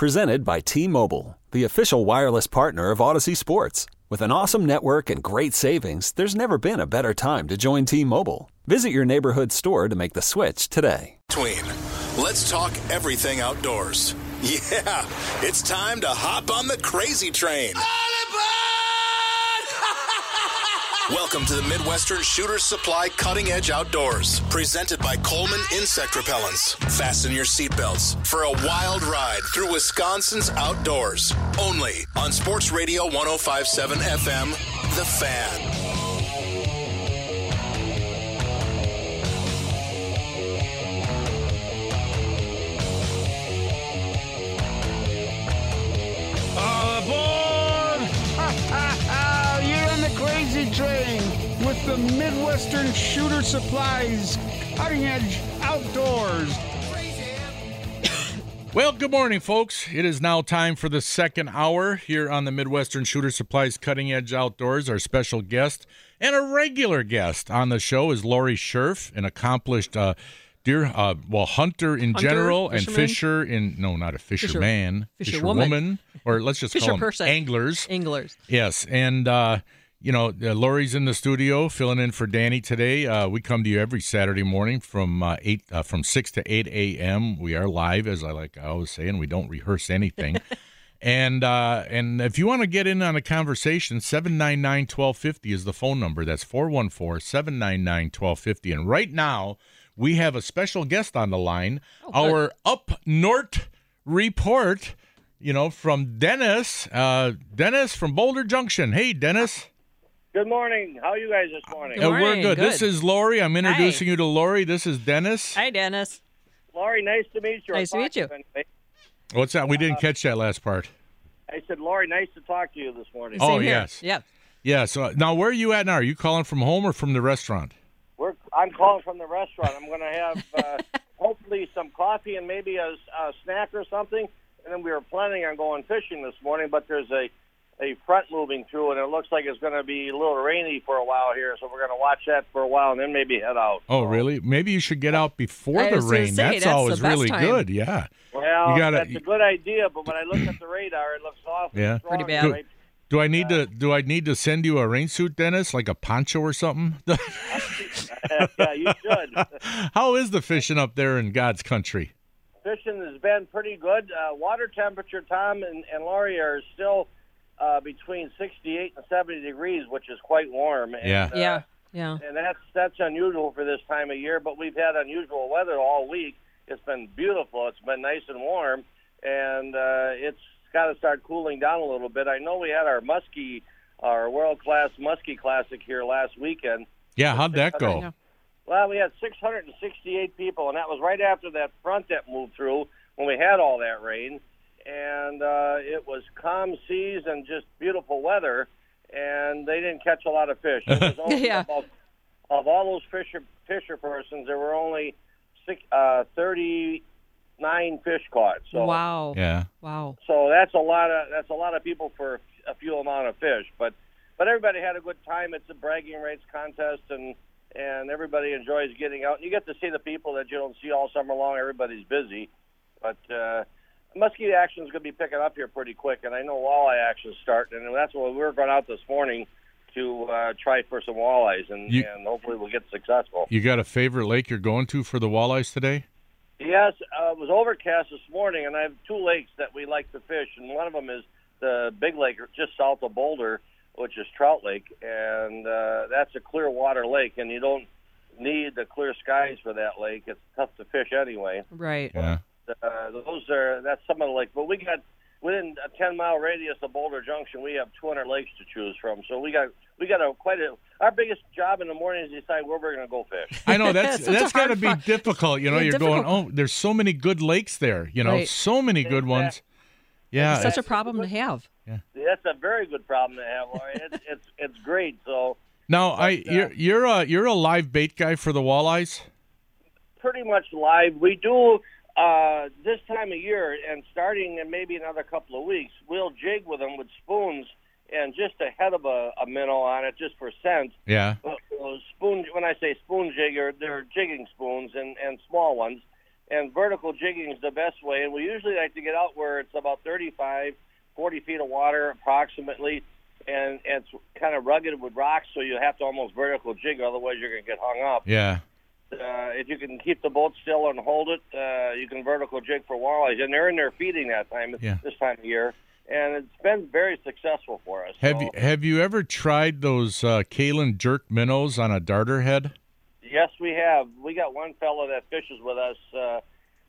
Presented by T Mobile, the official wireless partner of Audacy Sports. With an awesome network and great savings, there's never been a better time to join T Mobile. Visit your neighborhood store to make the switch today. Tween. Let's talk everything outdoors. Yeah, it's time to hop on the crazy train. Welcome to the Midwestern Shooter Supply Cutting Edge Outdoors, presented by Coleman Insect Repellents. Fasten your seatbelts for a wild ride through Wisconsin's outdoors. Only on Sports Radio 1057 FM, The Fan. The Midwestern Shooter Supplies Cutting Edge Outdoors. Well, good morning, folks. It is now time for the second hour here on the Midwestern Shooter Supplies Cutting Edge Outdoors. Our special guest and a regular guest on the show is Lori Scherf, an accomplished uh, deer, uh, well, hunter in Hunter, general and fisher in no, not a fisherman, fisherwoman. or let's just Fisher call them person. anglers. Anglers. Yes, and uh, you know, uh, Lori's in the studio filling in for Danny today. Uh, we come to you every Saturday morning from uh, eight, uh, from six to eight a.m. We are live, as I like I always say, and we don't rehearse anything. and uh, and if you want to get in on a conversation, 799-1250 is the phone number. That's 414-799-1250. And right now, we have a special guest on the line. our up north report you know, from Dennis. Uh, Dennis from Boulder Junction. Hey, Dennis. Good morning. How are you guys this morning? Good Uh, we're good. Good. This is Lori. I'm introducing you to Lori. This is Dennis. Hi, Dennis. Lori, nice to meet you. Nice to meet you. anyway. What's that? We didn't catch that last part. I said, Lori, nice to talk to you this morning. Oh, Same here. yes. Yeah. Yeah. So now, where are you at now? Are you calling from home or from the restaurant? We're, I'm calling from the restaurant. I'm going to have uh, hopefully some coffee and maybe a, a snack or something. And then we were planning on going fishing this morning, but there's a a front moving through, and it looks like it's going to be a little rainy for a while here. So we're going to watch that for a while and then maybe head out. Oh, really? Maybe you should get out before I the rain. say, that's, that's always really time. good. Yeah. Well, You gotta- that's a good idea, but when I look at the radar, it looks awful. Yeah. Pretty bad. Right? Do I need to? Do I need to send you a rain suit, Dennis, like a poncho or something? yeah, you should. How is the fishing up there in God's country? fishing has been pretty good. Uh, water temperature, Tom and, and Laurie, are still uh, between 68 and 70 degrees, which is quite warm. And, Yeah. uh, Yeah. Yeah. And that's that's unusual for this time of year, but we've had unusual weather all week. It's been beautiful. It's been nice and warm, and uh, it's got to start cooling down a little bit. I know we had our muskie, our world class muskie classic here last weekend. Yeah. How'd that go? Yeah. Well, we had 668 people, and that was right after that front that moved through when we had all that rain. And uh, it was calm seas and just beautiful weather, and they didn't catch a lot of fish. It was only Yeah. about, of all those fisher fisher persons, there were only six, uh, 39 fish caught. So, Wow. Yeah. Wow. so that's a lot of that's a lot of people for a few amount of fish. But but everybody had a good time. It's a bragging rights contest, and and everybody enjoys getting out. And you get to see the people that you don't see all summer long. Everybody's busy, but uh, muskie action is going to be picking up here pretty quick. And I know walleye action is starting, and that's why we were going out this morning to uh, try for some walleyes, and, You- and hopefully we'll get successful. You got a favorite lake you're going to for the walleyes today? Yes, uh, it was overcast this morning, and I have two lakes that we like to fish, and one of them is the big lake just south of Boulder, which is Trout Lake, and uh, that's a clear water lake, and you don't need the clear skies for that lake. It's tough to fish anyway. Right. Yeah. Uh, those are that's some of the lakes, but we got within a 10 mile radius of Boulder Junction, we have 200 lakes to choose from. So we got we got a quite a our biggest job in the morning is decide where we're going to go fish. I know that's Such that's got to be fi- difficult. You know, Yeah, you're going, oh, there's so many good lakes there. You know, Right. so many good ones. Yeah. it's Such a problem to have. Yeah, that's a very good problem to have, Laurie. It's it's it's great. So now, I uh, you're you're a you're a live bait guy for the walleyes. pretty much live. We do uh, this time of year, and starting in maybe another couple of weeks, we'll jig with them with spoons and just a head of a, a minnow on it, just for scent. Yeah. Uh, uh, spoon. When I say spoon jig, they're, they're jigging spoons and and small ones, and vertical jigging is the best way. And we usually like to get out where it's about 35, 40 feet of water approximately, and, and it's kind of rugged with rocks, so you have to almost vertical jig, otherwise you're going to get hung up. Yeah. Uh, if you can keep the boat still and hold it, uh, you can vertical jig for walleyes, and they're in there feeding that time Yeah. this time of year, and it's been very successful for us. Have So, you have you ever tried those uh, Kalen jerk minnows on a darter head? Yes, we have. We got one fellow that fishes with us. Uh,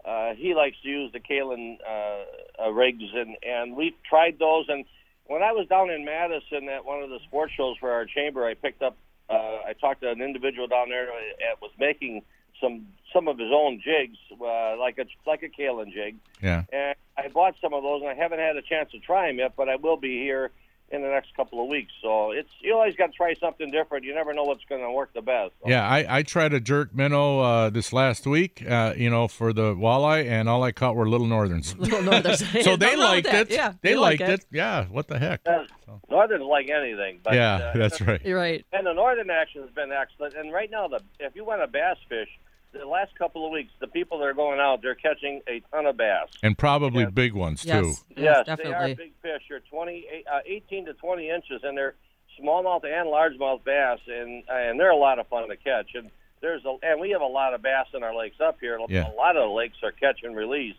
uh, he likes to use the Kalen uh, uh, rigs, and and we've tried those. And when I was down in Madison at one of the sports shows for our chamber, I picked up. Uh, I talked to an individual down there that was making some some of his own jigs, uh, like a like a Kalen jig. Yeah. And I bought some of those, and I haven't had a chance to try them yet, but I will be here in the next couple of weeks. So it's you always got to try something different. You never know what's going to work the best. So. Yeah, I, I tried a jerk minnow uh, this last week, uh, you know, for the walleye, and all I caught were little northerns. Little Northern. so they liked that. it. Yeah, they, like liked it. Yeah, what the heck? Uh, Northern's like anything, but yeah, uh, that's right. You're right. and the northern action has been excellent. And right now, the if you want to bass fish, the last couple of weeks, the people that are going out, they're catching a ton of bass. And probably Yeah. big ones, too. Yes. Yes, Yes, they are big fish. They're 20, uh, 18 to 20 inches, and they're smallmouth and largemouth bass, and and they're a lot of fun to catch. And there's a and we have a lot of bass in our lakes up here. Yeah. A lot of the lakes are catch and release,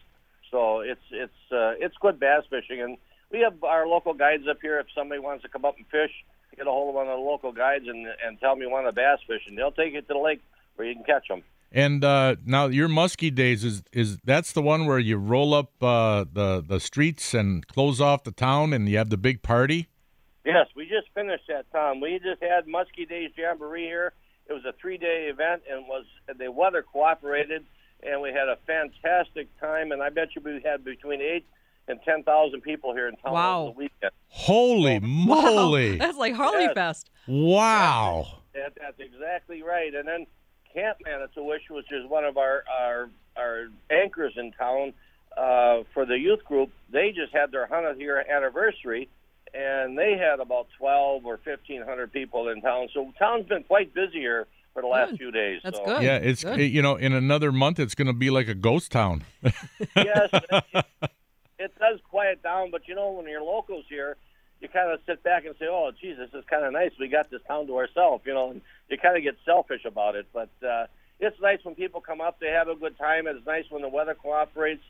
so it's it's uh, it's good bass fishing. And we have our local guides up here. If somebody wants to come up and fish, get a hold of one of the local guides and and tell me one of the bass fishing. They'll take you to the lake where you can catch them. And uh, now your musky days is is that's the one where you roll up uh, the the streets and close off the town, and you have the big party. Yes, we just finished that, Tom. We just had Muskie Days Jamboree here. It was a three-day event, and was the weather cooperated, and we had a fantastic time. And I bet you we had between eight and ten thousand people here in town Wow. over the weekend. Holy moly! That's like Harley Yes. Fest. Wow. That, that's exactly right. And then Camp Manitowish, which is one of our our, our anchors in town uh, for the youth group, they just had their 100th year anniversary, and they had about 12 or 1,500 people in town. So town's been quite busy here for the last Good. few days. That's so. good. Yeah, it's Good. you know in another month it's going to be like a ghost town. yes, it, it does quiet down, but you know when you're locals here, you kind of sit back and say, "Oh, geez, this is kind of nice. We got this town to ourselves," you know. And you kind of get selfish about it, but uh, it's nice when people come up. They have a good time. It's nice when the weather cooperates.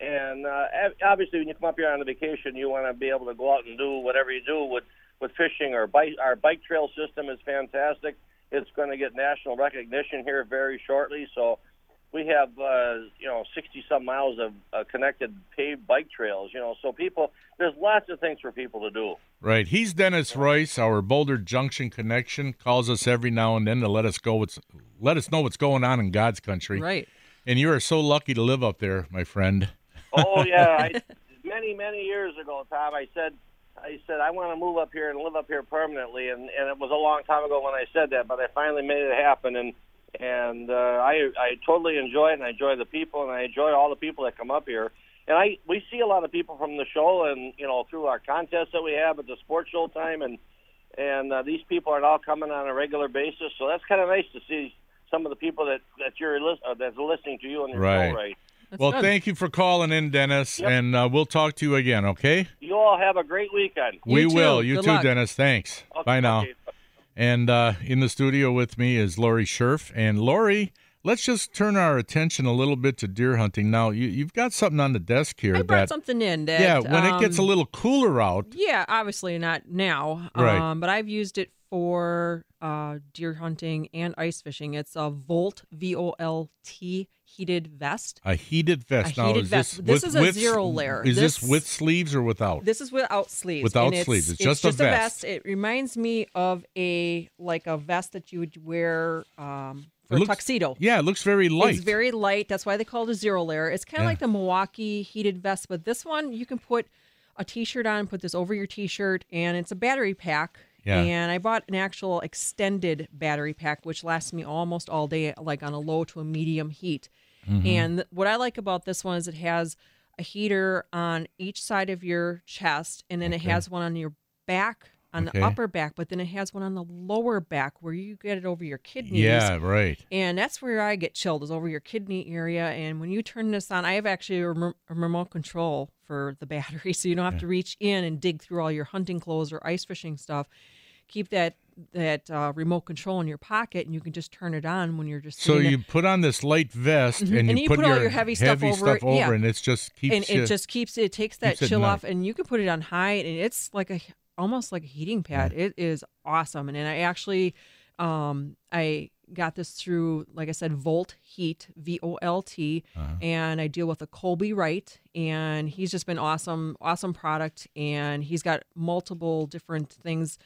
And uh, obviously, when you come up here on a vacation, you want to be able to go out and do whatever you do with with fishing. Our bike our bike trail system is fantastic. It's going to get national recognition here very shortly. So we have uh, you know 60 some miles of uh, connected paved bike trails. You know, so people there's lots of things for people to do. Right. He's Dennis Royce, our Boulder Junction connection. Calls us every now and then to let us go. What's let us know what's going on in God's country. Right. And you are so lucky to live up there, my friend. Oh yeah, I, many many years ago, Tom. I said, I said I want to move up here and live up here permanently, and and it was a long time ago when I said that, but I finally made it happen, and and uh, I I totally enjoy it, and I enjoy the people, and I enjoy all the people that come up here. And I we see a lot of people from the show, and you know through our contests that we have at the sports show time, and and uh, these people are all coming on a regular basis. So that's kind of nice to see some of the people that that you're lis- uh, that's listening to you on your Right. show, right? That's well, good. thank you for calling in, Dennis, Yep. and uh, we'll talk to you again. Okay. You all have a great weekend. You we too. will. You Good too, luck. Dennis. Thanks. Okay, Bye now. okay. And uh, in the studio with me is Lori Scherf. And Lori, let's just turn our attention a little bit to deer hunting. Now, you, you've got something on the desk here I brought that, something in that. yeah, when it gets a um, little cooler out, Yeah, obviously not now. Right. Um, but I've used it for uh, deer hunting and ice fishing. It's a Volt V O L T heated vest. a heated vest. A now, heated is vest. this, This with, is a with- zero layer. Is this, This- with sleeves or without? This is without sleeves. Without and it's, sleeves. It's just a vest. It reminds me of a like a vest that you would wear um, for It a looks- tuxedo. yeah, it looks very light. It's very light. That's why they call it a zero layer. It's kind of Yeah. like the Milwaukee heated vest, but this one you can put a t-shirt on, put this over your t-shirt, and it's a battery pack. Yeah. And I bought an actual extended battery pack, which lasts me almost all day, like on a low to a medium heat. Mm-hmm. And what I like about this one is it has a heater on each side of your chest, and then it has one on your back on Okay. the upper back, but then it has one on the lower back where you get it over your kidneys. Yeah, right. And that's where I get chilled is over your kidney area. And when you turn this on, I have actually a, remo- a remote control for the battery, so you don't have to reach in and dig through all your hunting clothes or ice fishing stuff. Keep that that uh, remote control in your pocket, and you can just turn it on when you're just So sitting there. you put on this light vest and, Mhm. you And you put, put all your, heavy stuff over stuff it, over, yeah. and it just keeps and you- it just keeps it takes that chill off and you can put it on high and it's like a almost like a heating pad. It is awesome. And, and i actually um i got this through like i said volt heat v-o-l-t Uh-huh. and i deal with a colby wright and he's just been awesome awesome product and he's got multiple different things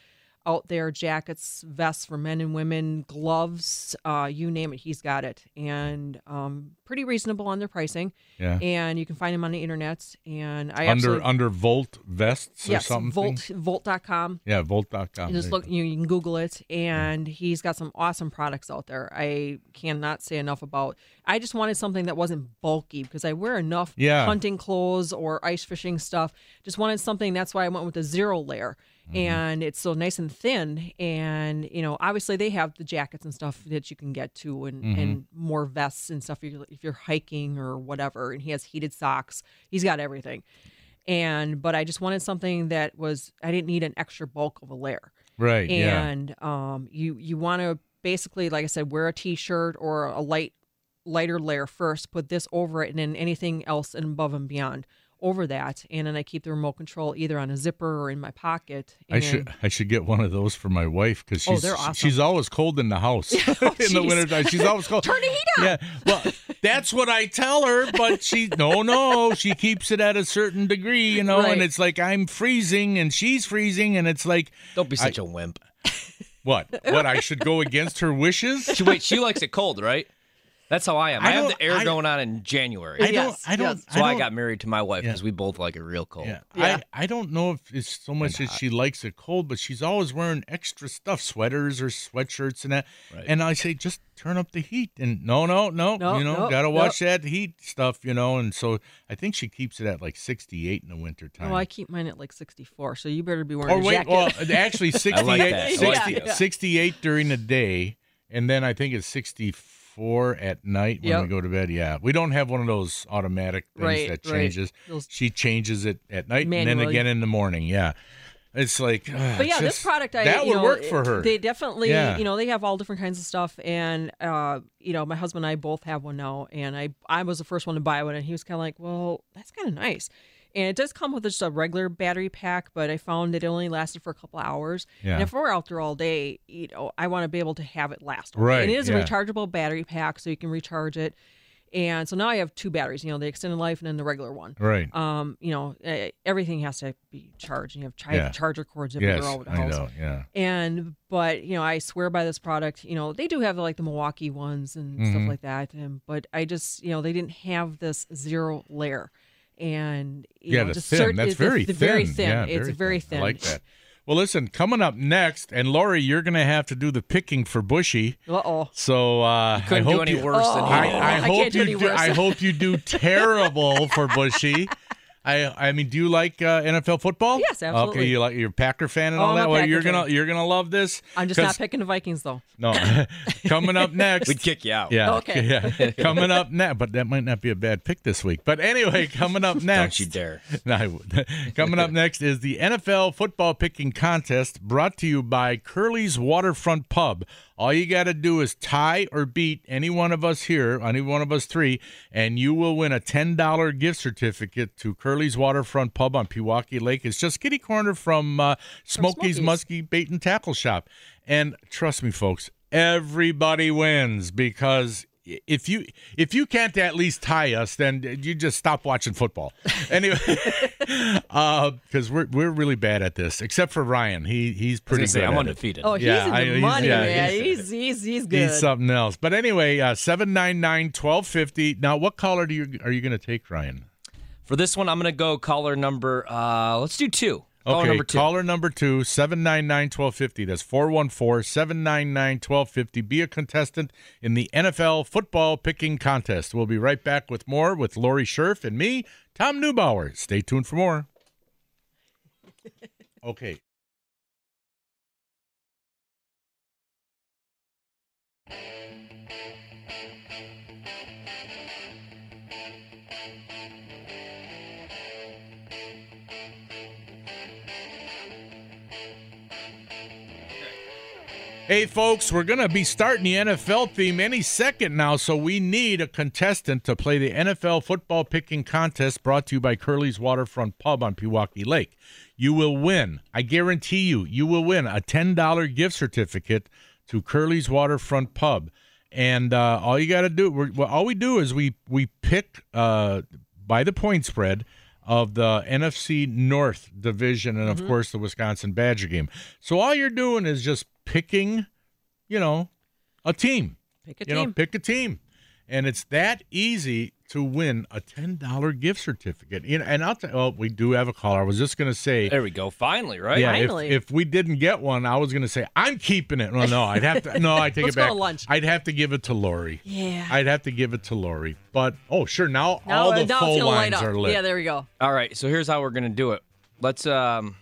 out there jackets vests for men and women gloves uh, you name it he's got it and um, pretty reasonable on their pricing yeah. and you can find them on the internet. And I under under Volt vests or something. Volt Volt.com. Yeah, Volt.com. You just look, you, you can Google it, and he's got some awesome products out there. I cannot say enough about. I just wanted something that wasn't bulky because I wear enough Yeah. hunting clothes or ice fishing stuff. Just wanted something. That's why I went with the zero layer, Mm-hmm. and it's so nice and thin. And you know, obviously they have the jackets and stuff that you can get to, and Mm-hmm. and more vests and stuff if you're, if you're hiking or whatever. And he has heated socks. He's got everything. And but I just wanted something that was I didn't need an extra bulk of a layer Right. yeah. and um, you you want to basically, like I said, wear a t-shirt or a light lighter layer first. Put this over it, and then anything else and above and beyond over that. And then I keep the remote control either on a zipper or in my pocket. I should I should get one of those for my wife because Oh, she's they're awesome. she's always cold in the house in the jeez. wintertime. She's always cold. Turn the heat on. Yeah, well, that's what I tell her, but she no no she keeps it at a certain degree, you know, Right. and it's like I'm freezing and she's freezing, and it's like Don't be such a wimp. what what I should go against her wishes. Wait, she likes it cold, right? That's how I am. I I, have the air I- going on in January. I don't Yes, I don't yes. That's why I don't- got married to my wife Yeah. because we both like it real cold. Yeah. Yeah. I, I don't know if it's so much that she likes it cold, but she's always wearing extra stuff, sweaters or sweatshirts and that. Right. And I say, just turn up the heat. And no, no, no, No, you know, no, gotta no. watch that heat stuff, you know. And so I think she keeps it at like 68 in the wintertime. Oh, I keep mine at like 64, so you better be wearing or a wait, jacket. well, actually 68, like that. I like 60 that. 68 during the day, and then I think it's 64 at night when we go to bed. Yeah, we don't have one of those automatic things Right, that right. changes. Those- She changes it at night and then again in the morning. Yeah, it's like. ugh, but yeah, it's this product I that you would know, work for her. They definitely, Yeah. you know, they have all different kinds of stuff, and uh, you know, my husband and I both have one now, and I I was the first one to buy one, and he was kind of like, well, that's kind of nice. And it does come with just a regular battery pack, but I found that it only lasted for a couple hours. Yeah. And if we're out there all day, you know, I want to be able to have it last. Right, And it is yeah. a rechargeable battery pack, so you can recharge it. And so now I have two batteries, you know, the extended life and then the regular one. right. Um, you know, everything has to be charged. You have chi- Yeah. charger cords everywhere yes, all over the I know. Yeah. And but you know, I swear by this product. You know, they do have like the Milwaukee ones and Mm-hmm. stuff like that. And but I just you know they didn't have this zero layer, and you yeah, know, the just thin. cert- That's it's very the thin. very thin. Yeah, it's very thin. I like that. Well, listen, coming up next, and Lori, you're going to have to do the picking for Bushy. Uh oh. So uh, Couldn't I hope do any you, worse than he I. I I hope can't do you any do. I hope you do terrible for Bushy. I I mean, do you like uh, NFL football? Yes, absolutely. Okay, you like you're a Packer fan and Oh, all that. a Well, Packer you're gonna you're gonna love this. I'm just not picking the Vikings though. No, coming up next. We'd kick you out. Yeah. Okay. Yeah. coming up next, but that might not be a bad pick this week. But anyway, coming up next. Don't you dare. No, I would. Coming up next is the NFL football picking contest brought to you by Curly's Waterfront Pub. All you got to do is tie or beat any one of us here, any one of us three, and you will win a $10 gift certificate to Curly's Waterfront Pub on Pewaukee Lake. It's just kitty corner from uh, Smokey's Smokey's. Muskie Bait and Tackle Shop. And trust me, folks, everybody wins because if you if you can't at least tie us, then you just stop watching football. Anyway, because we're we're really bad at this, except for Ryan. He he's pretty gonna say, good. I'm at it. undefeated. Oh, he's Yeah, in I- the he's- money, yeah, man. he's- He's he's he's good. He's something else. But anyway, uh, seven nine nine twelve fifty. Now, what caller do you are you going to take, Ryan? For this one, I'm gonna go caller number. Uh, let's do two. Okay, caller number two. caller number two, 799 1250. That's 414 799 1250. Be a contestant in the NFL football picking contest. We'll be right back with more with Lori Scherf and me, Tom Neubauer. Stay tuned for more. Okay. Hey, folks, we're going to be starting the NFL theme any second now, so we need a contestant to play the NFL football picking contest brought to you by Curly's Waterfront Pub on Pewaukee Lake. You will win. I guarantee you, you will win a $10 gift certificate to Curly's Waterfront Pub. And uh, all you got to do, well, all we do is we we pick uh, by the point spread of the NFC North division, and of mm-hmm. course the Wisconsin Badger game. So all you're doing is just picking, you know, a team. Pick a you team. know, pick a team, and it's that easy to win a ten dollar gift certificate. You know, and I'll tell. Well, we do have a caller. I was just going to say. There we go. Finally, right? Yeah, if, Finally. if we didn't get one, I was going to say I'm keeping it. No, no, I'd have to. No, I take Let's it back. go to lunch. I'd have to give it to Lori. Yeah. I'd have to give it to Lori. But oh, sure. Now, now, all the now phone gonna light lines up. are lit. Yeah, there we go. All right. So here's how we're gonna do it. Let's. um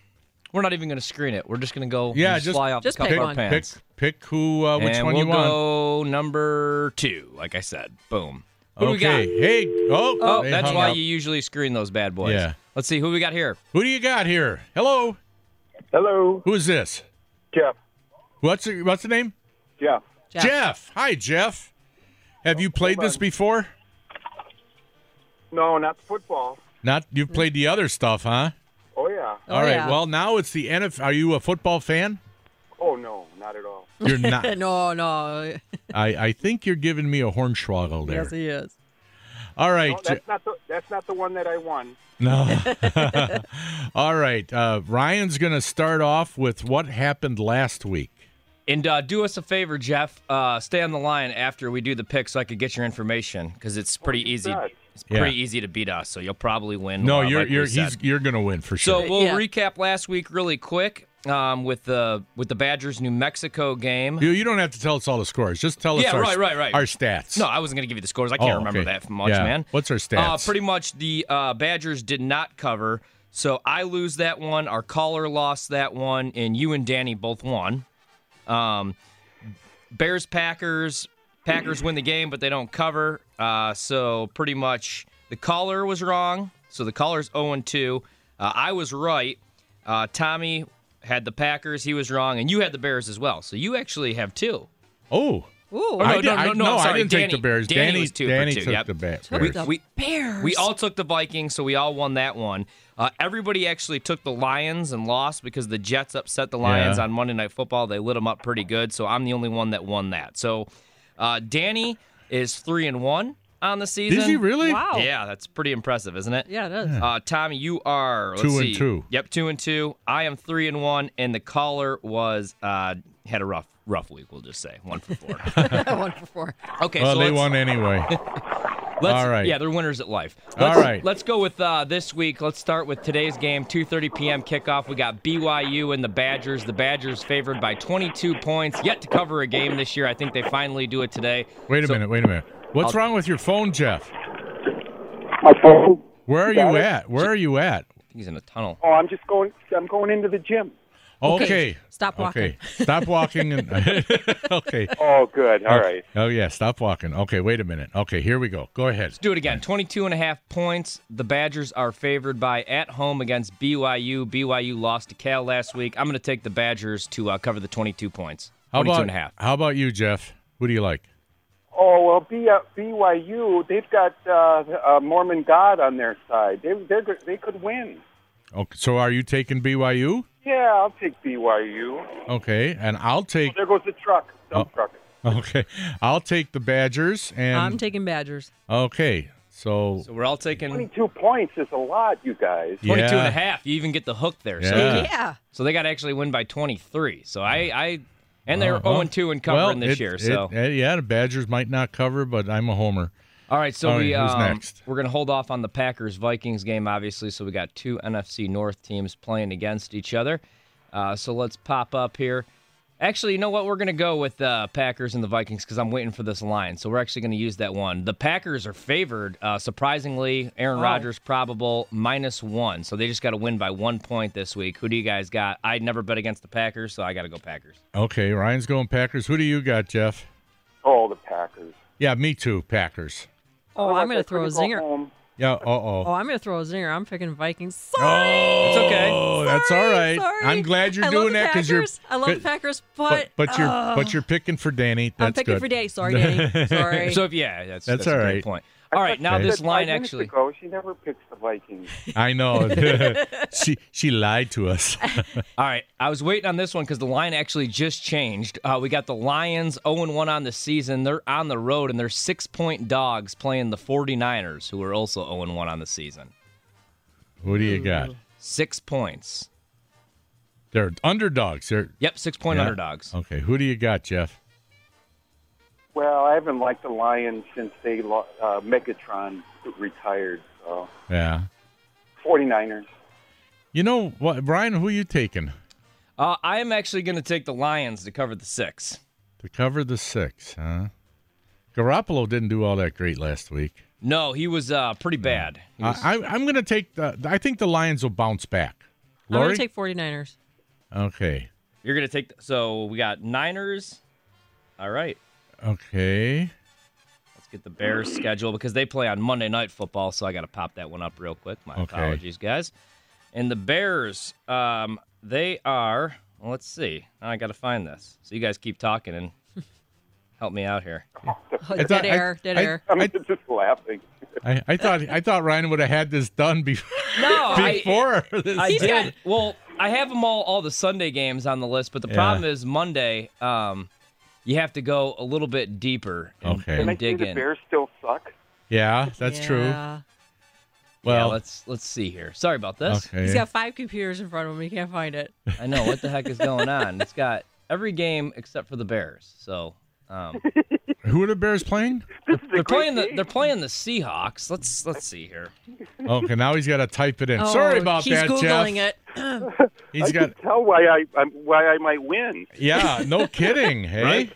We're not even gonna screen it. We're just gonna go. Yeah, and just- fly off just the cup pick of one. our pick, pants. pick who, uh, which and one we'll you want. go number two, like I said. Boom. Who do we got? okay. Hey. Oh, Oh, that's why up. you usually screen those bad boys. Yeah. Let's see who we got here. Who do you got here? Hello. Hello, Who is this? Jeff. What's the, what's the name? Jeff. Jeff. Hi, Jeff. Have you played this before? No, not football. Not you've mm. played the other stuff, huh? Oh yeah. Oh, all right. yeah. Well, now it's the NFL. Are you a football fan? Oh no, not at all. You're not. no, no. I, I think you're giving me a hornswoggle there. Yes, he is. All right. No, that's not the that's not the one that I won. No. All right. Uh, Ryan's going to start off with what happened last week. And uh, do us a favor, Jeff. Uh, stay on the line after we do the pick, so I could get your information because it's pretty you easy. bet. It's Yeah. pretty easy to beat us, so you'll probably win. No, you're you're said. he's you're going to win for sure. So we'll Yeah. recap last week really quick um, with the with the Badgers New Mexico game. you, you don't have to tell us all the scores. Just tell us Yeah, our, right, right, right. our stats. No, I wasn't going to give you the scores. I can't Oh, remember okay. that much, Yeah. man. What's our Uh, stats? pretty much the uh, Badgers did not cover, so I lose that one. Our caller lost that one, and you and Danny both won. Um, Bears Packers Packers win the game, but they don't cover. Uh, so pretty much the caller was wrong. So the caller's 0 and 2. Uh, I was right. Uh, Tommy had the Packers. He was wrong, and you had the Bears as well. So you actually have two. oh. Ooh. no, I no, did- no, I, no, I'm I sorry. didn't Danny- take the Bears. Danny Danny, was two for two, took yep. the ba- Bears. the We- Bears. We all took the Vikings, so we all won that one. Uh, everybody actually took the Lions and lost because the Jets upset the Lions Yeah. on Monday Night Football. They lit them up pretty good, so I'm the only one that won that. So uh, Danny is three and one on the season. Did he really? Wow. Yeah, that's pretty impressive, isn't it? Yeah, it is. Uh, Tommy, you are let's Two and see. two. Yep, two and two. I am three and one, and the caller was uh, had a rough rough week. We'll just say one for four. One for four. Okay, Well, so they let's- won anyway. Let's, All right. Yeah, they're winners at life. All Let's, right. Let's go with uh, this week. Let's start with today's game, 2:30 p.m. kickoff. We got BYU and the Badgers. The Badgers favored by 22 points. Yet to cover a game this year. I think they finally do it today. Wait a So- minute. Wait a minute. What's I'll- wrong with your phone, Jeff? My phone. Where are Got you at? Where are you at? He's in a tunnel. Oh, I'm just going. I'm going into the gym. Okay. Okay, stop walking. Okay. Stop walking. And okay. Oh, good. All right. Oh yeah. Stop walking. Okay. Wait a minute. Okay. Here we go. Go ahead. Do it again. 22 and a half points. The Badgers are favored by at home against BYU. BYU lost to Cal last week. I'm going to take the Badgers to uh, cover the 22 points. How 22 about and a half. how about you, Jeff? Who do you like? Oh well, uh, BYU. They've got uh, uh, Mormon God on their side. They they're, good- they could win. Okay. So are you taking BYU? Yeah, I'll take BYU. Okay. And I'll take. There goes the truck. Dump Oh. truck. Okay. I'll take the Badgers. And I'm taking Badgers. okay. So. So we're all taking 22 points is a lot, you guys. 22 and Yeah. a half. You even get the hook there. So Yeah. Yeah. So they got to actually win by 23. So I, I and they're Uh-huh. 0 2 and covering well, this it- year. So uh, yeah, the Badgers might not cover, but I'm a homer. all right, so all we um, next? we're gonna hold off on the Packers Vikings game, obviously. So we got two NFC North teams playing against each other. Uh, so let's pop up here. Actually, you know what? We're gonna go with the Packers and the Vikings because I'm waiting for this line. So we're actually gonna use that one. The Packers are favored. Uh, surprisingly, Aaron Wow. Rodgers probable minus one. So they just got to win by one point this week. Who do you guys got? I'd never bet against the Packers, so I got to go Packers. Okay, Ryan's going Packers. Who do you got, Jeff? Oh, the Packers. Yeah, me too. Packers. Oh, I'm going to throw a They're gonna go zinger. home. Yeah. Uh oh. Oh, I'm going to throw a zinger. I'm picking Vikings. Oh, Sorry. It's okay. that's all right. Sorry, I'm glad you're I doing that because you're. I love the Packers, but But but you're uh, but you're picking for Danny. That's I'm picking good. for Danny. Sorry, Danny. Sorry. So if yeah, that's That's that's, a all great right. point. I All right, now this line actually. Ago, she never picks the Vikings. I know. she she lied to us. All right, I was waiting on this one because the line actually just changed. Uh, we got the Lions 0 1 on the season. They're on the road and they're six point dogs playing the 49ers, who are also 0 1 on the season. what do you got? Six points. They're underdogs. They're Yep, six point Yeah. underdogs. okay. Who do you got, Jeff? Well, I haven't liked the Lions since they lo- uh, Megatron retired. So Yeah. 49ers. You know what, Brian? Who are you taking Uh, I am actually going to take the Lions to cover the six. to cover the six? Huh? Garoppolo didn't do all that great last week. No, he was uh, pretty bad. He was- I, I, I'm going to take the. I think the Lions will bounce back. I'm going to take 49ers. okay. You're going to take. So we got Niners. All right. Okay. Let's get the Bears schedule because they play on Monday Night Football, so I got to pop that one up real quick. My Okay. apologies, guys. And the Bears, um, they are. Well, let's see. Now I got to find this. So you guys keep talking and help me out here. Oh, I dead thought- I- air, dead I- air. I'm just laughing. I, I thought I thought Ryan would have had this done before. No, I, before this. I did. Well, I have them all, all the Sunday games on the list, but the Yeah. problem is Monday. Um, you have to go a little bit deeper and, Okay. Can I and say dig the in. Bears still suck? yeah, that's true. Yeah. yeah, Well, let's let's see here. Sorry about this. okay. He's got five computers in front of him. He can't find it. I know what the heck is going on. It's got every game except for the Bears. So um, Who are the Bears playing? This is they're playing the game. they're playing the Seahawks. Let's let's see here. Okay, now he's got to type it in. Oh, Sorry about that, Jeff. he's that, Googling Jeff. it. He's I got. can tell why I I'm, why I might win. Yeah, no kidding. Hey, Right.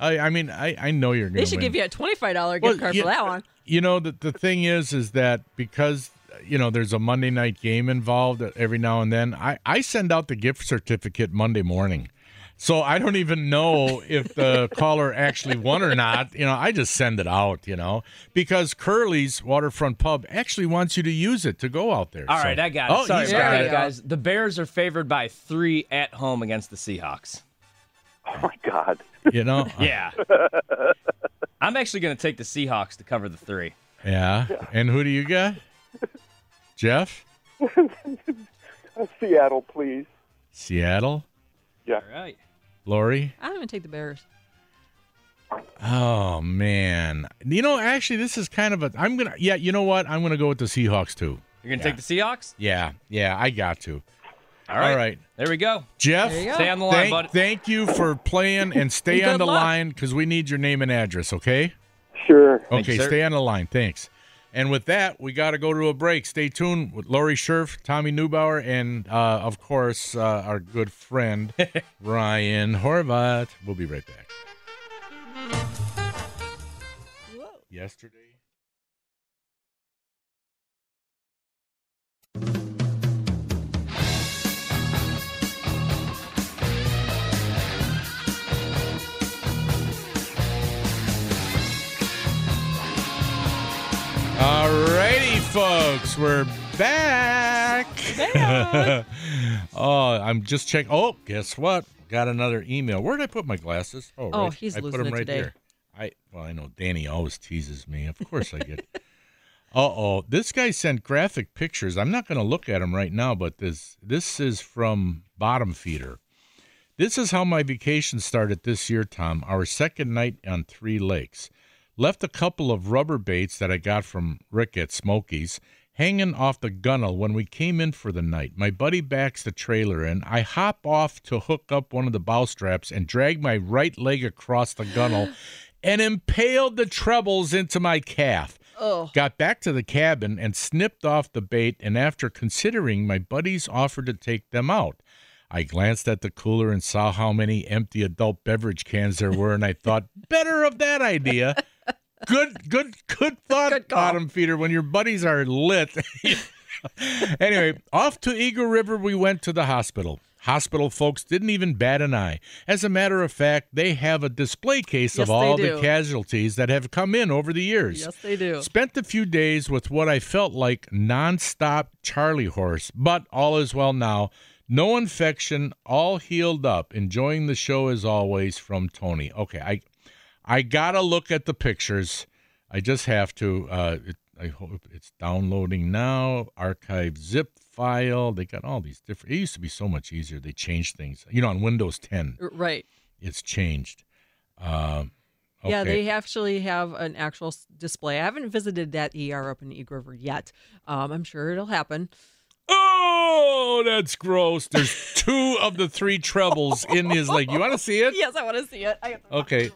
I, I mean, I, I know you're going They should win. give you a $25 gift Well, card you- for that one. You know, the the thing is, is that because you know there's a Monday night game involved every now and then. I I send out the gift certificate Monday morning. So I don't even know if the caller actually won or not. You know, I just send it out. You know, because Curly's Waterfront Pub actually wants you to use it to go out there. All So- right, I got it. Oh, Sorry he's about got that, it. guys. The Bears are favored by three at home against the Seahawks. Oh my God. You know, Yeah. I'm actually going to take the Seahawks to cover the three. yeah. And who do you got? Jeff, Seattle, please. Seattle, Yeah. All right. Lori. I'm going to take the Bears. Oh man, you know, actually, this is kind of a. I'm gonna. Yeah, you know what? I'm gonna go with the Seahawks too. You're going to take the Seahawks? Yeah, yeah, I got to. All right. All right, There we go. Jeff. Go. Stay on the line, Thank, bud. thank you for playing and stay Good on the luck. line because we need your name and address. Okay. Sure. Thank you, okay, stay on the line. Thanks. And with that, we got to go to a break. Stay tuned with Lori Scherf, Tommy Neubauer, and uh, of course uh, our good friend Ryan Horvat. We'll be right back. Yesterday. Folks, we're back. oh, I'm just checking. Oh, guess what? Got another email. Where did I put my glasses? Oh, Oh, right. he's I put losing them it right today. there. I well, I know Danny always teases me. Of course I get. uh oh, this guy sent graphic pictures. I'm not going to look at them right now, but this this is from Bottom Feeder. This is how my vacation started this year, Tom. Our second night on Three Lakes. Left a couple of rubber baits that I got from Rick at Smokies hanging off the gunnel when we came in for the night. My buddy backs the trailer in. I hop off to hook up one of the bow straps and drag my right leg across the gunnel and impaled the trebles into my calf. Oh. Got back to the cabin and snipped off the bait, and after considering, my buddies offered to take them out. I glanced at the cooler and saw how many empty adult beverage cans there were, and I thought, better of that idea. Good, good, good thought, Good bottom feeder. When your buddies are lit. anyway, off to Eagle River we went to the hospital. Hospital folks didn't even bat an eye. As a matter of fact, they have a display case Yes, of all the casualties that have come in over the years. Yes, they do. Spent a few days with what I felt like nonstop Charlie horse, but all is well now. No infection, all healed up. Enjoying the show as always from Tony. Okay, I I gotta look at the pictures. I just have to. Uh, it, I hope it's downloading now. Archive zip file. They got all these different. It used to be so much easier. They changed things. You know, on Windows 10, Right. it's changed. Um, Yeah, they actually have an actual display. I haven't visited that ER up in Eagle River yet. Um, I'm sure it'll happen. Oh, that's gross. There's two of the three trebles in his leg. You want to see it? Yes, I want to see it. I have to Okay.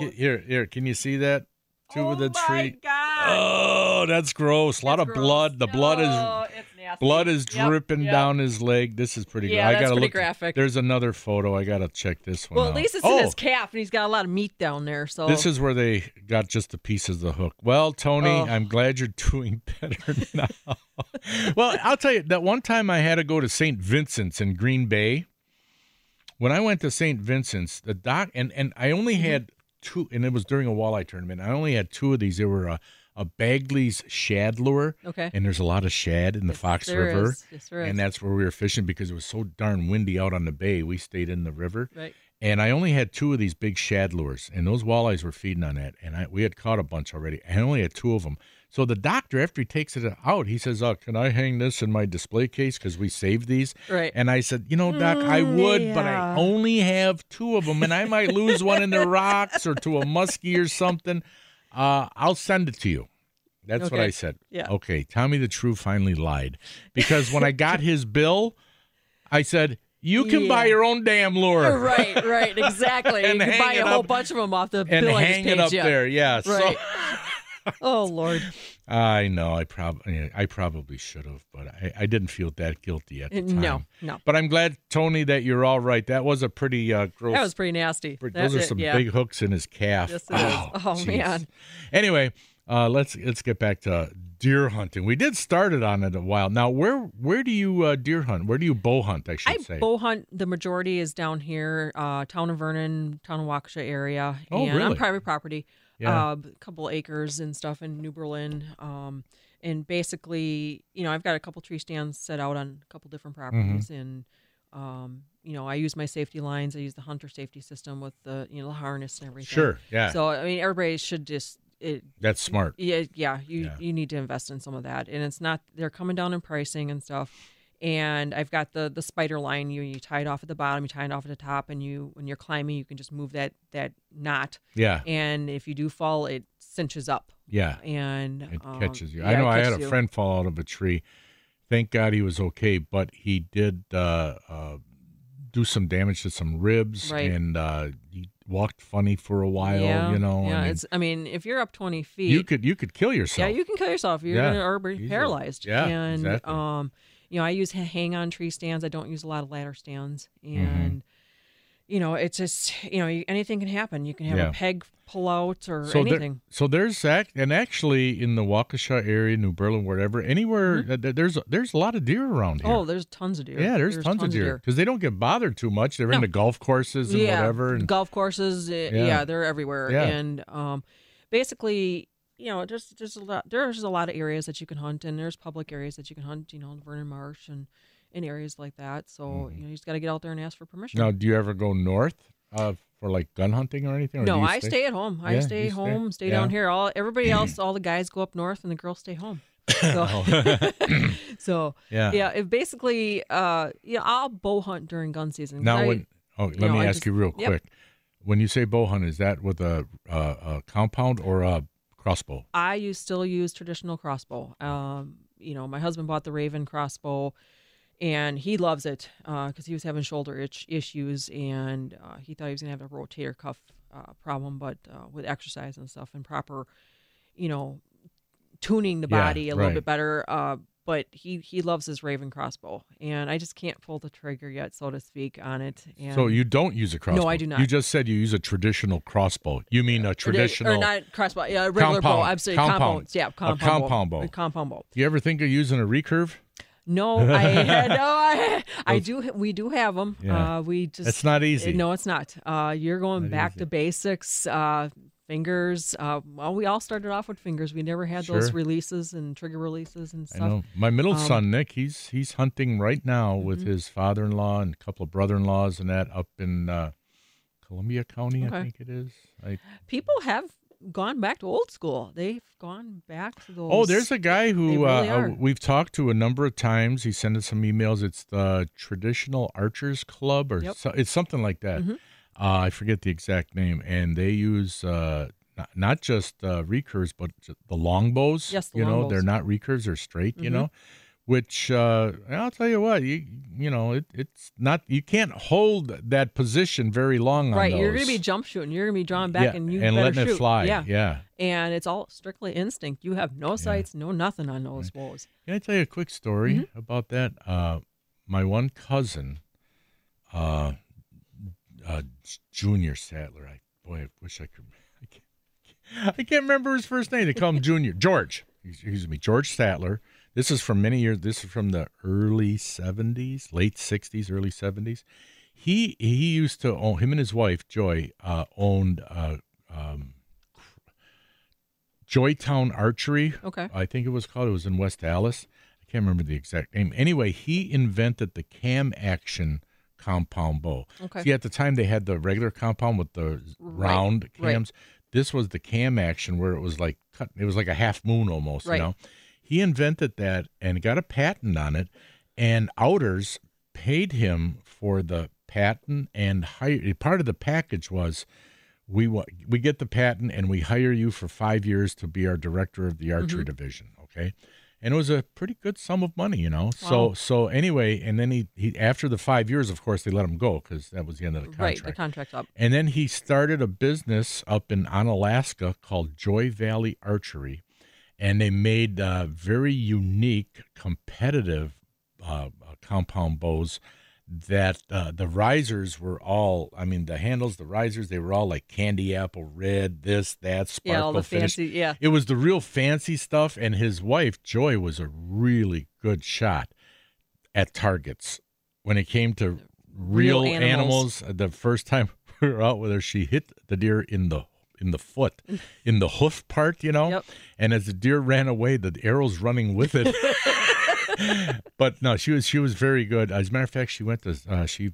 Lose. Here, here. Can you see that? Two oh of the my three. God. Oh, that's gross. A lot of gross. blood. The blood is Oh, it's nasty. blood is Yep, dripping yep. down his leg. This is pretty. Yeah, I gotta pretty look. graphic. There's another photo. I gotta check this one. Well, out. at least it's oh, in his oh. calf, and he's got a lot of meat down there. So This is where they got just the pieces of the hook. Well, Tony, Oh. I'm glad you're doing better now. well, I'll tell you that one time I had to go to St. Vincent's in Green Bay. When I went to St. Vincent's, the doc and and I only Mm-hmm. had two, and it was during a walleye tournament. I only had two of these. They were a, a Bagley's shad lure, Okay. and there's a lot of shad in the Yes, Fox there River, is. Yes, there is. and that's where we were fishing because it was so darn windy out on the bay. We stayed in the river, right. and I only had two of these big shad lures, and those walleyes were feeding on that. And I, we had caught a bunch already. I only had two of them. So the doctor, after he takes it out, he says, "Oh, can I hang this in my display case because we saved these?" Right. And I said, "You know, doc, I Mm, would, but I only have two of them, and I might lose one in the rocks or to a muskie or something. Uh, I'll send it to you." That's what I said. Yeah. Okay. Tommy the True finally lied because when I got his bill, I said, "You can buy your own damn lure." Right, right, exactly. And you can buy a whole up- bunch of them off the and bill I hang paid it up you. there. Yeah. Right. oh Lord. I know I probably I probably should have, but I, I didn't feel that guilty at the time. No, no. But I'm glad, Tony, that you're all right. That was a pretty uh, gross. That was pretty nasty. Those That- are it- some yeah. big hooks in his calf. Yes. Oh, jeez. man. Anyway, uh, let's let's get back to deer hunting. We did start it on it a while. Now, where where do you uh, deer hunt? Where do you bow hunt? I should I say. bow hunt. The majority is down here, uh, town of Vernon, town of Waukesha area, Oh, and really? on private property. Yeah. Uh, a couple acres and stuff in New Berlin. Um, and basically, you know, I've got a couple tree stands set out on a couple different Mm-hmm. properties, and um, you know, I use my safety lines. I use the hunter safety system with the you know the harness and everything. Sure. Yeah. So I mean, everybody should just it, That's smart. yeah, yeah, you Yeah. you need to invest in some of that, and it's not they're coming down in pricing and stuff. And I've got the the spider line. You you tie it off at the bottom, you tie it off at the top, and you when you're climbing, you can just move that that knot. Yeah. And if you do fall, it cinches up Yeah. and It um, catches you. yeah, I know I had a you. friend fall out of a tree. Thank God he was okay, but he did uh, uh, do some damage to some ribs, Right. and uh, he walked funny for a while. Yeah, you know, yeah. I mean, it's I mean, if you're up twenty feet, you could you could kill yourself. Yeah, you can kill yourself. You're Yeah, gonna or be paralyzed. Yeah, and exactly. um, you know, I use hang on tree stands. I don't use a lot of ladder stands, Mm-hmm. and you know, it's just you know, anything can happen. You can have Yeah. a peg pull out or so there, anything. so there's act, and actually in the Waukesha area, New Berlin, wherever, anywhere, uh, there's there's a lot of deer around here. Mm-hmm. Oh, there's tons of deer. yeah, there's, tons, of deer because they don't get bothered too much. They're No. into golf courses and yeah, whatever. And, golf courses. uh, Yeah. Yeah. they're everywhere. Yeah. And um, basically, you know, there's there's a lot there's a lot of areas that you can hunt, and there's public areas that you can hunt. You know, Vernon Marsh and in areas like that. So you know, you just got to get out there and ask for permission. Mm-hmm. now, do you ever go north uh, for like gun hunting or anything? or No, I stay at home. I Yeah, stay you stay- home, stay yeah. down here. All everybody else, all the guys go up north, and the girls stay home. So, so Yeah. yeah. It basically, uh, yeah, I'll bow hunt during gun season. Now, I- when oh, let know, me I ask just- you real yep. quick. When you say bow hunt, is that with a, a, a compound or a crossbow? I use still use traditional crossbow. Um, you know, my husband bought the Ravin crossbow, and he loves it because he was having shoulder itch issues, and uh, he thought he was gonna have a rotator cuff uh, problem, but uh, with exercise and stuff and proper, you know, tuning the Yeah, body a right. little bit better. Uh, but he he loves his Ravin crossbow, and I just can't pull the trigger yet, so to speak, on it. And So you don't use a crossbow? No, I do not. You just said you use a traditional crossbow. You mean a traditional? or not crossbow, yeah, a regular bow. Compound. I'm sorry, Compound. compounds, yeah, A compound, compound bow. a compound bow. You ever think of using a recurve? No, I no, I, I do. We do have them. Yeah. Uh, we just It's not easy. No, it's not. Uh, you're going Not back easy. to basics. Uh, fingers. Uh, well, we all started off with fingers. We never had those releases and trigger releases and I stuff. know. My middle Um, mm-hmm. son Nick, he's he's hunting right now with his father-in-law and a couple of brother-in-laws and that up in uh, Columbia County, I think it is. I, People have gone back to old school. They've gone back to those. oh, there's a guy who really uh, uh, we've talked to a number of times. He sent us some emails. It's the Traditional Archers Club, or Yep. so, it's something like that. Mhm. Uh, I forget the exact name, and they use. Uh, not, not just uh, recurves, but the longbows. Yes, the you know they're not recurves; they're straight. You Mhm. know, which uh, I'll tell you what, you you know, it, it's not you can't hold that position very long on right. You're going to be jump shooting. You're going to be drawing back, yeah, and you and better letting shoot. it fly. Yeah. yeah. and it's all strictly instinct. You have no sights, no nothing on those bows. Can I tell you a quick story Mm-hmm. about that? Uh, my one cousin, uh, Junior Sattler. I boy, I wish I could. I can't, I can't remember his first name. They call him Junior George. Excuse me, George Sattler. This is from many years. This is from the early '70s, late '60s, early '70s. He he used to own him and his wife Joy uh, owned uh, um, Joytown Archery. Okay. I think it was called. It was in West Dallas. I can't remember the exact name. Anyway, he invented the cam action compound bow. Okay. See, at the time they had the regular compound with the round right. cams. This was the cam action where it was like cut. It was like a half moon almost. Right. You know, he invented that and got a patent on it. And Outers paid him for the patent and hire. Part of the package was we we get the patent and we hire you for five years to be our director of the archery mm-hmm. division. Okay, and it was a pretty good sum of money, you know. So Wow. so anyway, and then he, he after the five years, of course, they let him go because that was the end of the contract. Right, the contract's up. And then he started a business up in Onalaska called Joy Valley Archery, and they made uh, very unique, competitive uh, uh, compound bows. That uh, the risers were all, I mean, the handles, the risers, they were all like candy apple red, this, that, sparkle Yeah, all the finish. fancy. Yeah, It was the real fancy stuff, and his wife Joy was a really good shot at targets when it came to real, Real animals. animals. The first time we were out with her, she hit the deer in the in the foot, in the hoof part, you know. Yep. And as the deer ran away, the arrow's running with it. but no, she was she was very good. As a matter of fact, she went to uh, she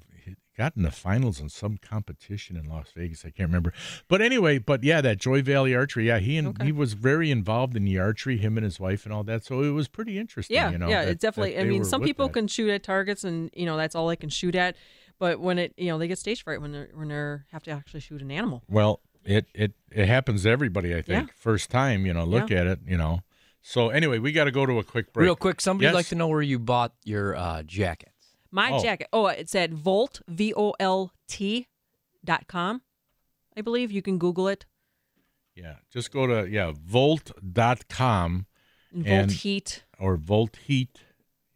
got in the finals in some competition in Las Vegas. I can't remember. But anyway, but yeah, that Joy Valley Archery. Yeah, he and Okay. he was very involved in the archery. Him and his wife and all that. So it was pretty interesting. yeah, you know, yeah. that- it's definitely. I mean, some people that. can shoot at targets, and you know that's all they can shoot at. But when it, you know, they get stage fright when they are when they have to actually shoot an animal. Well, it it it happens to everybody. I think Yeah. first time, you know, look at it, you know. So anyway, we got to go to a quick break. Real quick, somebody'd Yes? like to know where you bought your uh, jackets. My Oh. jacket. Oh, it's at Volt V O L T dot com. I believe you can Google it. Yeah, just go to yeah volt.com And And- Volt Heat. or Volt Heat.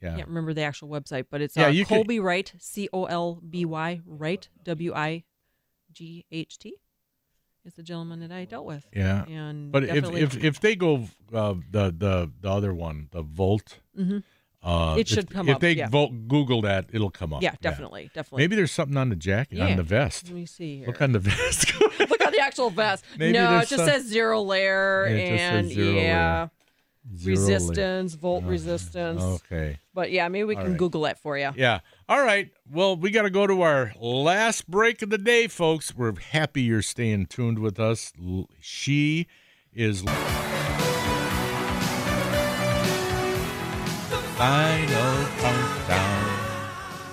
Yeah. Can't remember the actual website, but it's Yeah, uh, you could- Colby Wright, C O L B Y Wright, W I G H T. Is the gentleman that I dealt with. Yeah. And But if, if if they go uh, the the the other one, the Volt, Mhm. uh, It should if, come if up, If they yeah. Google that, it'll come up. yeah, definitely, definitely. Maybe there's something on the jacket, Yeah. on the vest. Let me see here. Look on the vest. Look on the actual vest. Maybe no, it just some- says zero layer Yeah, it just says and zero yeah, layer. Zero resistance, volt resistance. Okay. But yeah, maybe we All can right. Google that for you. Yeah. All right. Well, we got to go to our last break of the day, folks. We're happy you're staying tuned with us. She is final countdown.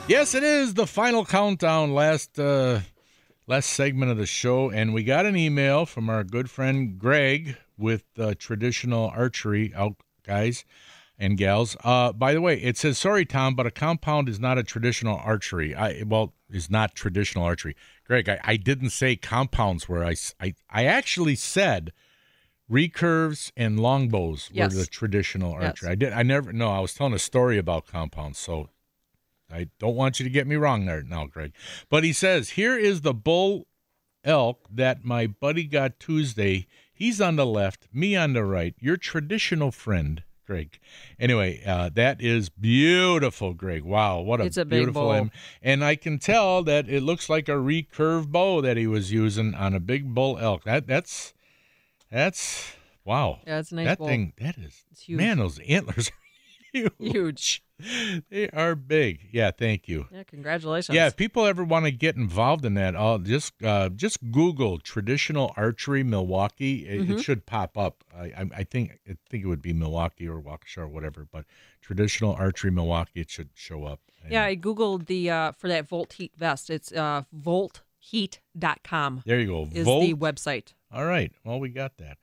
Yes, it is the final countdown. Last uh, last segment of the show, and we got an email from our good friend Greg with uh, traditional archery out guys and gals. Uh, by the way, it says sorry, Tom, but a compound is not a traditional archery. I well is not traditional archery. Greg, I, I didn't say compounds where I actually said recurves and longbows Yes. were the traditional Yes. archery. I did. I never. No, I was telling a story about compounds. So I don't want you to get me wrong there now, Greg. But he says here is the bull elk that my buddy got Tuesday. He's on the left, me on the right. Your traditional friend, Greg. Anyway, uh, that is beautiful, Greg. Wow, what a, It's a big beautiful bow. and I can tell that it looks like a recurve bow that he was using on a big bull elk. That that's that's wow. Yeah, it's a nice That thing that is It's huge. man. Those antlers are huge. Huge. They are big. Yeah, thank you. Yeah, congratulations. Yeah, if people ever want to get involved in that, I'll just uh, just Google traditional archery Milwaukee. It, Mm-hmm. it should pop up. I, I, I think I think it would be Milwaukee or Waukesha or whatever, but traditional archery Milwaukee. It should show up. And Yeah, I googled the uh, for that Volt Heat vest. It's uh, voltheat.com there you go. is Volt. the website. All right. Well, we got that.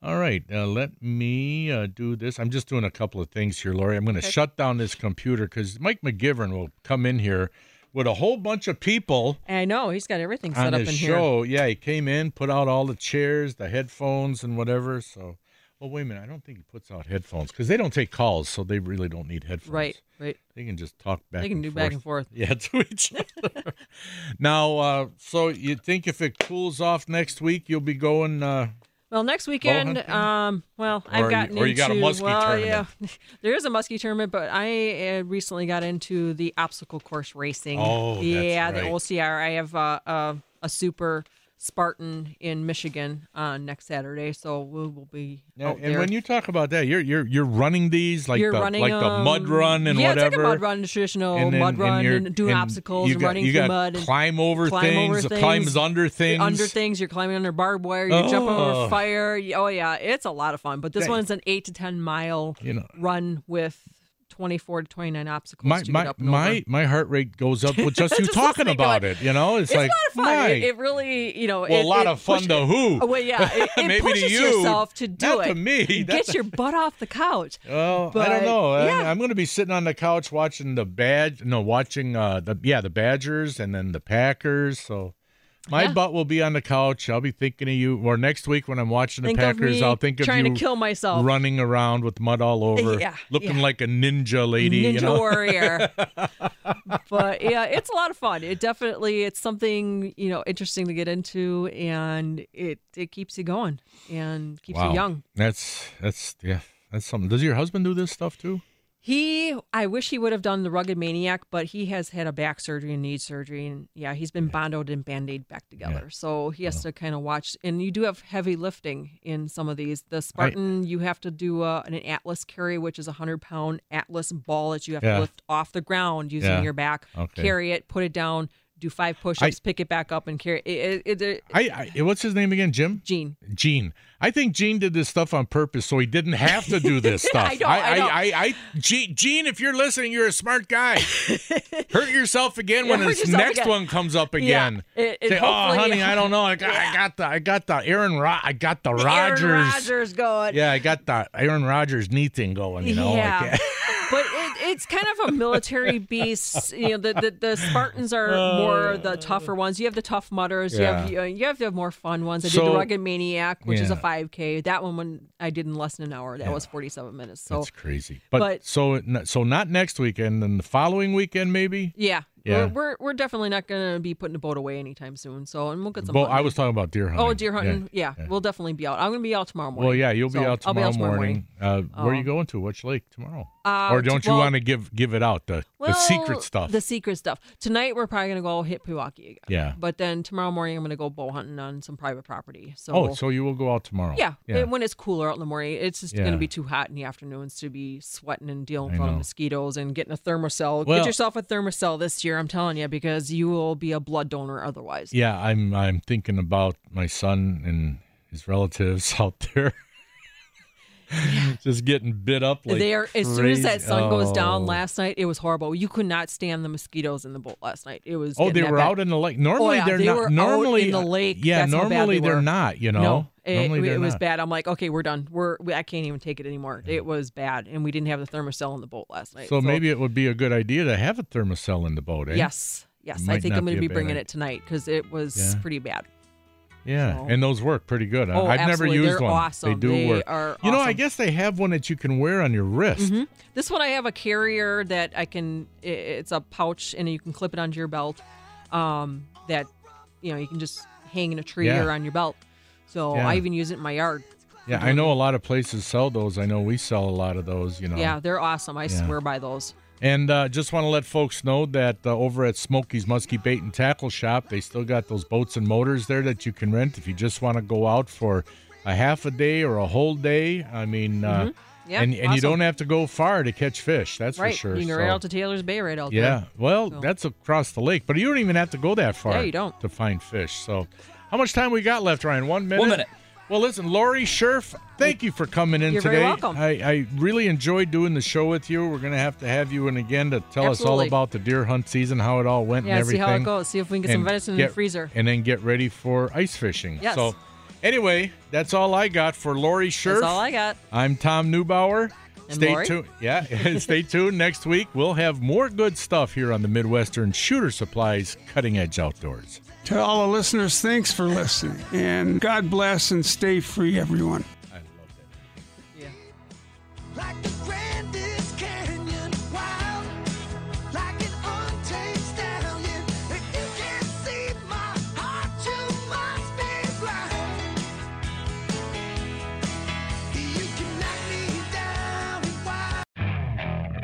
All right. Uh, let me uh, do this. I'm just doing a couple of things here, Lori. I'm going to shut down this computer because Mike McGivern will come in here with a whole bunch of people. I know he's got everything set up in here. show. Yeah, he came in, put out all the chairs, the headphones, and whatever. So, well, wait a minute. I don't think he puts out headphones because they don't take calls, so they really don't need headphones. Right, right. They can just talk back. They can and do forth. back and forth. Yeah, to each other. now, uh, so you think if it cools off next week, you'll be going? Well, next weekend, um, well, Or I've you- gotten or you into got a muskie well, tournament. yeah, there is a muskie tournament, but I uh, recently got into the obstacle course racing. Oh, that's yeah, the. OCR. I have a super Spartan in Michigan on next Saturday, so we will be and there. when you talk about that, you're you're you're running these like you're the running like the mud um, run and yeah, whatever. it's like a mud run, traditional And then- mud run, you're- and doing and obstacles, you and got, running you through mud, and climb over climb things, over things, climbs under things. under things. You're climbing under barbed wire. You're jumping Oh. over fire. Oh yeah, it's a lot of fun. But this one's an eight to ten mile You know. run with 24 to 29 obstacles my to my get my my heart rate goes up with just you Just talking about it. it. You know, it's, It's like a lot of fun. my- It, it really, you know, well, it, a lot of fun push- to who? Oh, well, yeah, it, it Maybe to pushes you, yourself to do not it. to me. Gets your butt off the couch. Well, I don't know. Yeah. I'm going to be sitting on the couch watching the badge. No, watching uh the yeah the Badgers and then the Packers. So my Yeah. butt will be on the couch. I'll be thinking of you. Or next week when I'm watching the Think Packers, I'll think of trying you to kill myself. running around with mud all over, Yeah, looking yeah. like a ninja lady. Ninja you know? warrior. but yeah, it's a lot of fun. It definitely it's something you know interesting to get into, and it it keeps you going and keeps Wow. you young. That's that's yeah. That's something. Does your husband do this stuff too? He, I wish he would have done the rugged maniac, but he has had a back surgery and knee surgery, and yeah, he's been bondoed and band-aid back together. So he has to kind of watch. And you do have heavy lifting in some of these. The Spartan, you have to do uh an Atlas carry, which is a hundred-pound Atlas ball that you have Yeah. to lift off the ground using Yeah. your back, Okay. carry it, put it down, do five push-ups, pick it back up, and carry it. it, it, I, I what's his name again? Jim. Gene. Gene. I think Gene did this stuff on purpose so he didn't have to do this stuff. I know, I know. I, I, Gene, Gene, if you're listening, you're a smart guy. Hurt yourself again Yeah, when this next again. one comes up Yeah, again. it Say, oh, honey, I don't know. I got, I got the, I got the Aaron, Ro- I got the Aaron Rodgers. Going. Yeah, I got the Aaron Rodgers knee thing going. You know, yeah. it, it's kind of a military beast. You know, the, the, the Spartans are uh, more the tougher ones. You have the Tough Mudders. You have you, you have the more fun ones. I did the rugged maniac, which is a 5K. That one when I did in less than an hour. That was 47 minutes. So That's crazy. But, but- so so not next weekend, then the following weekend maybe. yeah, Yeah. We're, we're we're definitely not going to be putting the boat away anytime soon. So and we'll get some. Well. I was talking about deer hunting. Oh, deer hunting. Yeah, we'll definitely be out. I'm going to be out tomorrow morning. Well, yeah, you'll be So out tomorrow, be out tomorrow morning. Uh, where are you Um, going to? Which lake tomorrow? Uh, or don't you well- want to give give it out the the secret stuff? The secret stuff. Tonight we're probably gonna go hit Pewaukee again. Yeah. But then tomorrow morning I'm gonna go bow hunting on some private property. So oh, so you will go out tomorrow? yeah, yeah. when it's cooler out in the morning, it's just Yeah. gonna be too hot in the afternoons to be sweating and dealing with all the mosquitoes and getting a Thermacell. Well- Get yourself a Thermacell this year, I'm telling you, because you will be a blood donor otherwise. Yeah, I'm I'm thinking about my son and his relatives out there. Just getting bit up like they are as soon as that crazy. sun goes down Oh. last night, it was horrible. You could not stand the mosquitoes in the boat last night. It was Oh, they were bad. out in the lake. Normally oh, yeah, they're they not. normally in the lake. Yeah, That's normally they were. not. You know, No, it, it was not. bad. I'm like, okay, we're done. We're we, I can't even take it anymore. It was bad, and we didn't have the Thermacell in the boat last night. So maybe it would be a good idea to have a Thermacell in the boat, eh? yes, yes, I think I'm going to a be bringing idea. it tonight because it was Yeah. pretty bad. Yeah, So- and those work pretty good. Oh, I've never absolutely. used They're one. awesome. They do They work. are You know, I guess they have one that you can wear on your wrist. Mhm. This one I have a carrier that I can. It's a pouch, and you can clip it onto your belt. Um, that you know you can just hang in a tree Yeah. or on your belt. So Yeah. I even use it in my yard. Yeah, I know a lot of places sell those. I know we sell a lot of those. You know. Yeah, they're awesome. I swear by those. And uh, just want to let folks know that uh, over at Smokey's Muskie Bait and Tackle Shop, they still got those boats and motors there that you can rent if you just want to go out for a half a day or a whole day. I mean, uh, Mm-hmm. Yep, and and you don't have to go far to catch fish. That's Right. for sure. You can So- right out to Taylor's Bay right out yeah, there. Yeah, well, So- that's across the lake, but you don't even have to go that far. Yeah, you don't. to find fish. So, how much time we got left, Ryan? One minute. One minute. Well, listen, Lori Scherf, thank you for coming in You're today. very welcome. I, I really enjoyed doing the show with you. We're going to have to have you in again to tell us all about the deer hunt season, how it all went, Yeah, and everything. see everything. how it goes. See if we can get some And venison in the freezer. and then get ready for ice fishing. Yes. So, anyway, that's all I got for Lori Scherf. That's all I got. I'm Tom Neubauer. And Stay tuned. Yeah, stay tuned. Next week we'll have more good stuff here on the Midwestern Shooter Supplies Cutting Edge Outdoors. To all the listeners, thanks for listening. And God bless and stay free, everyone. I love that. Yeah.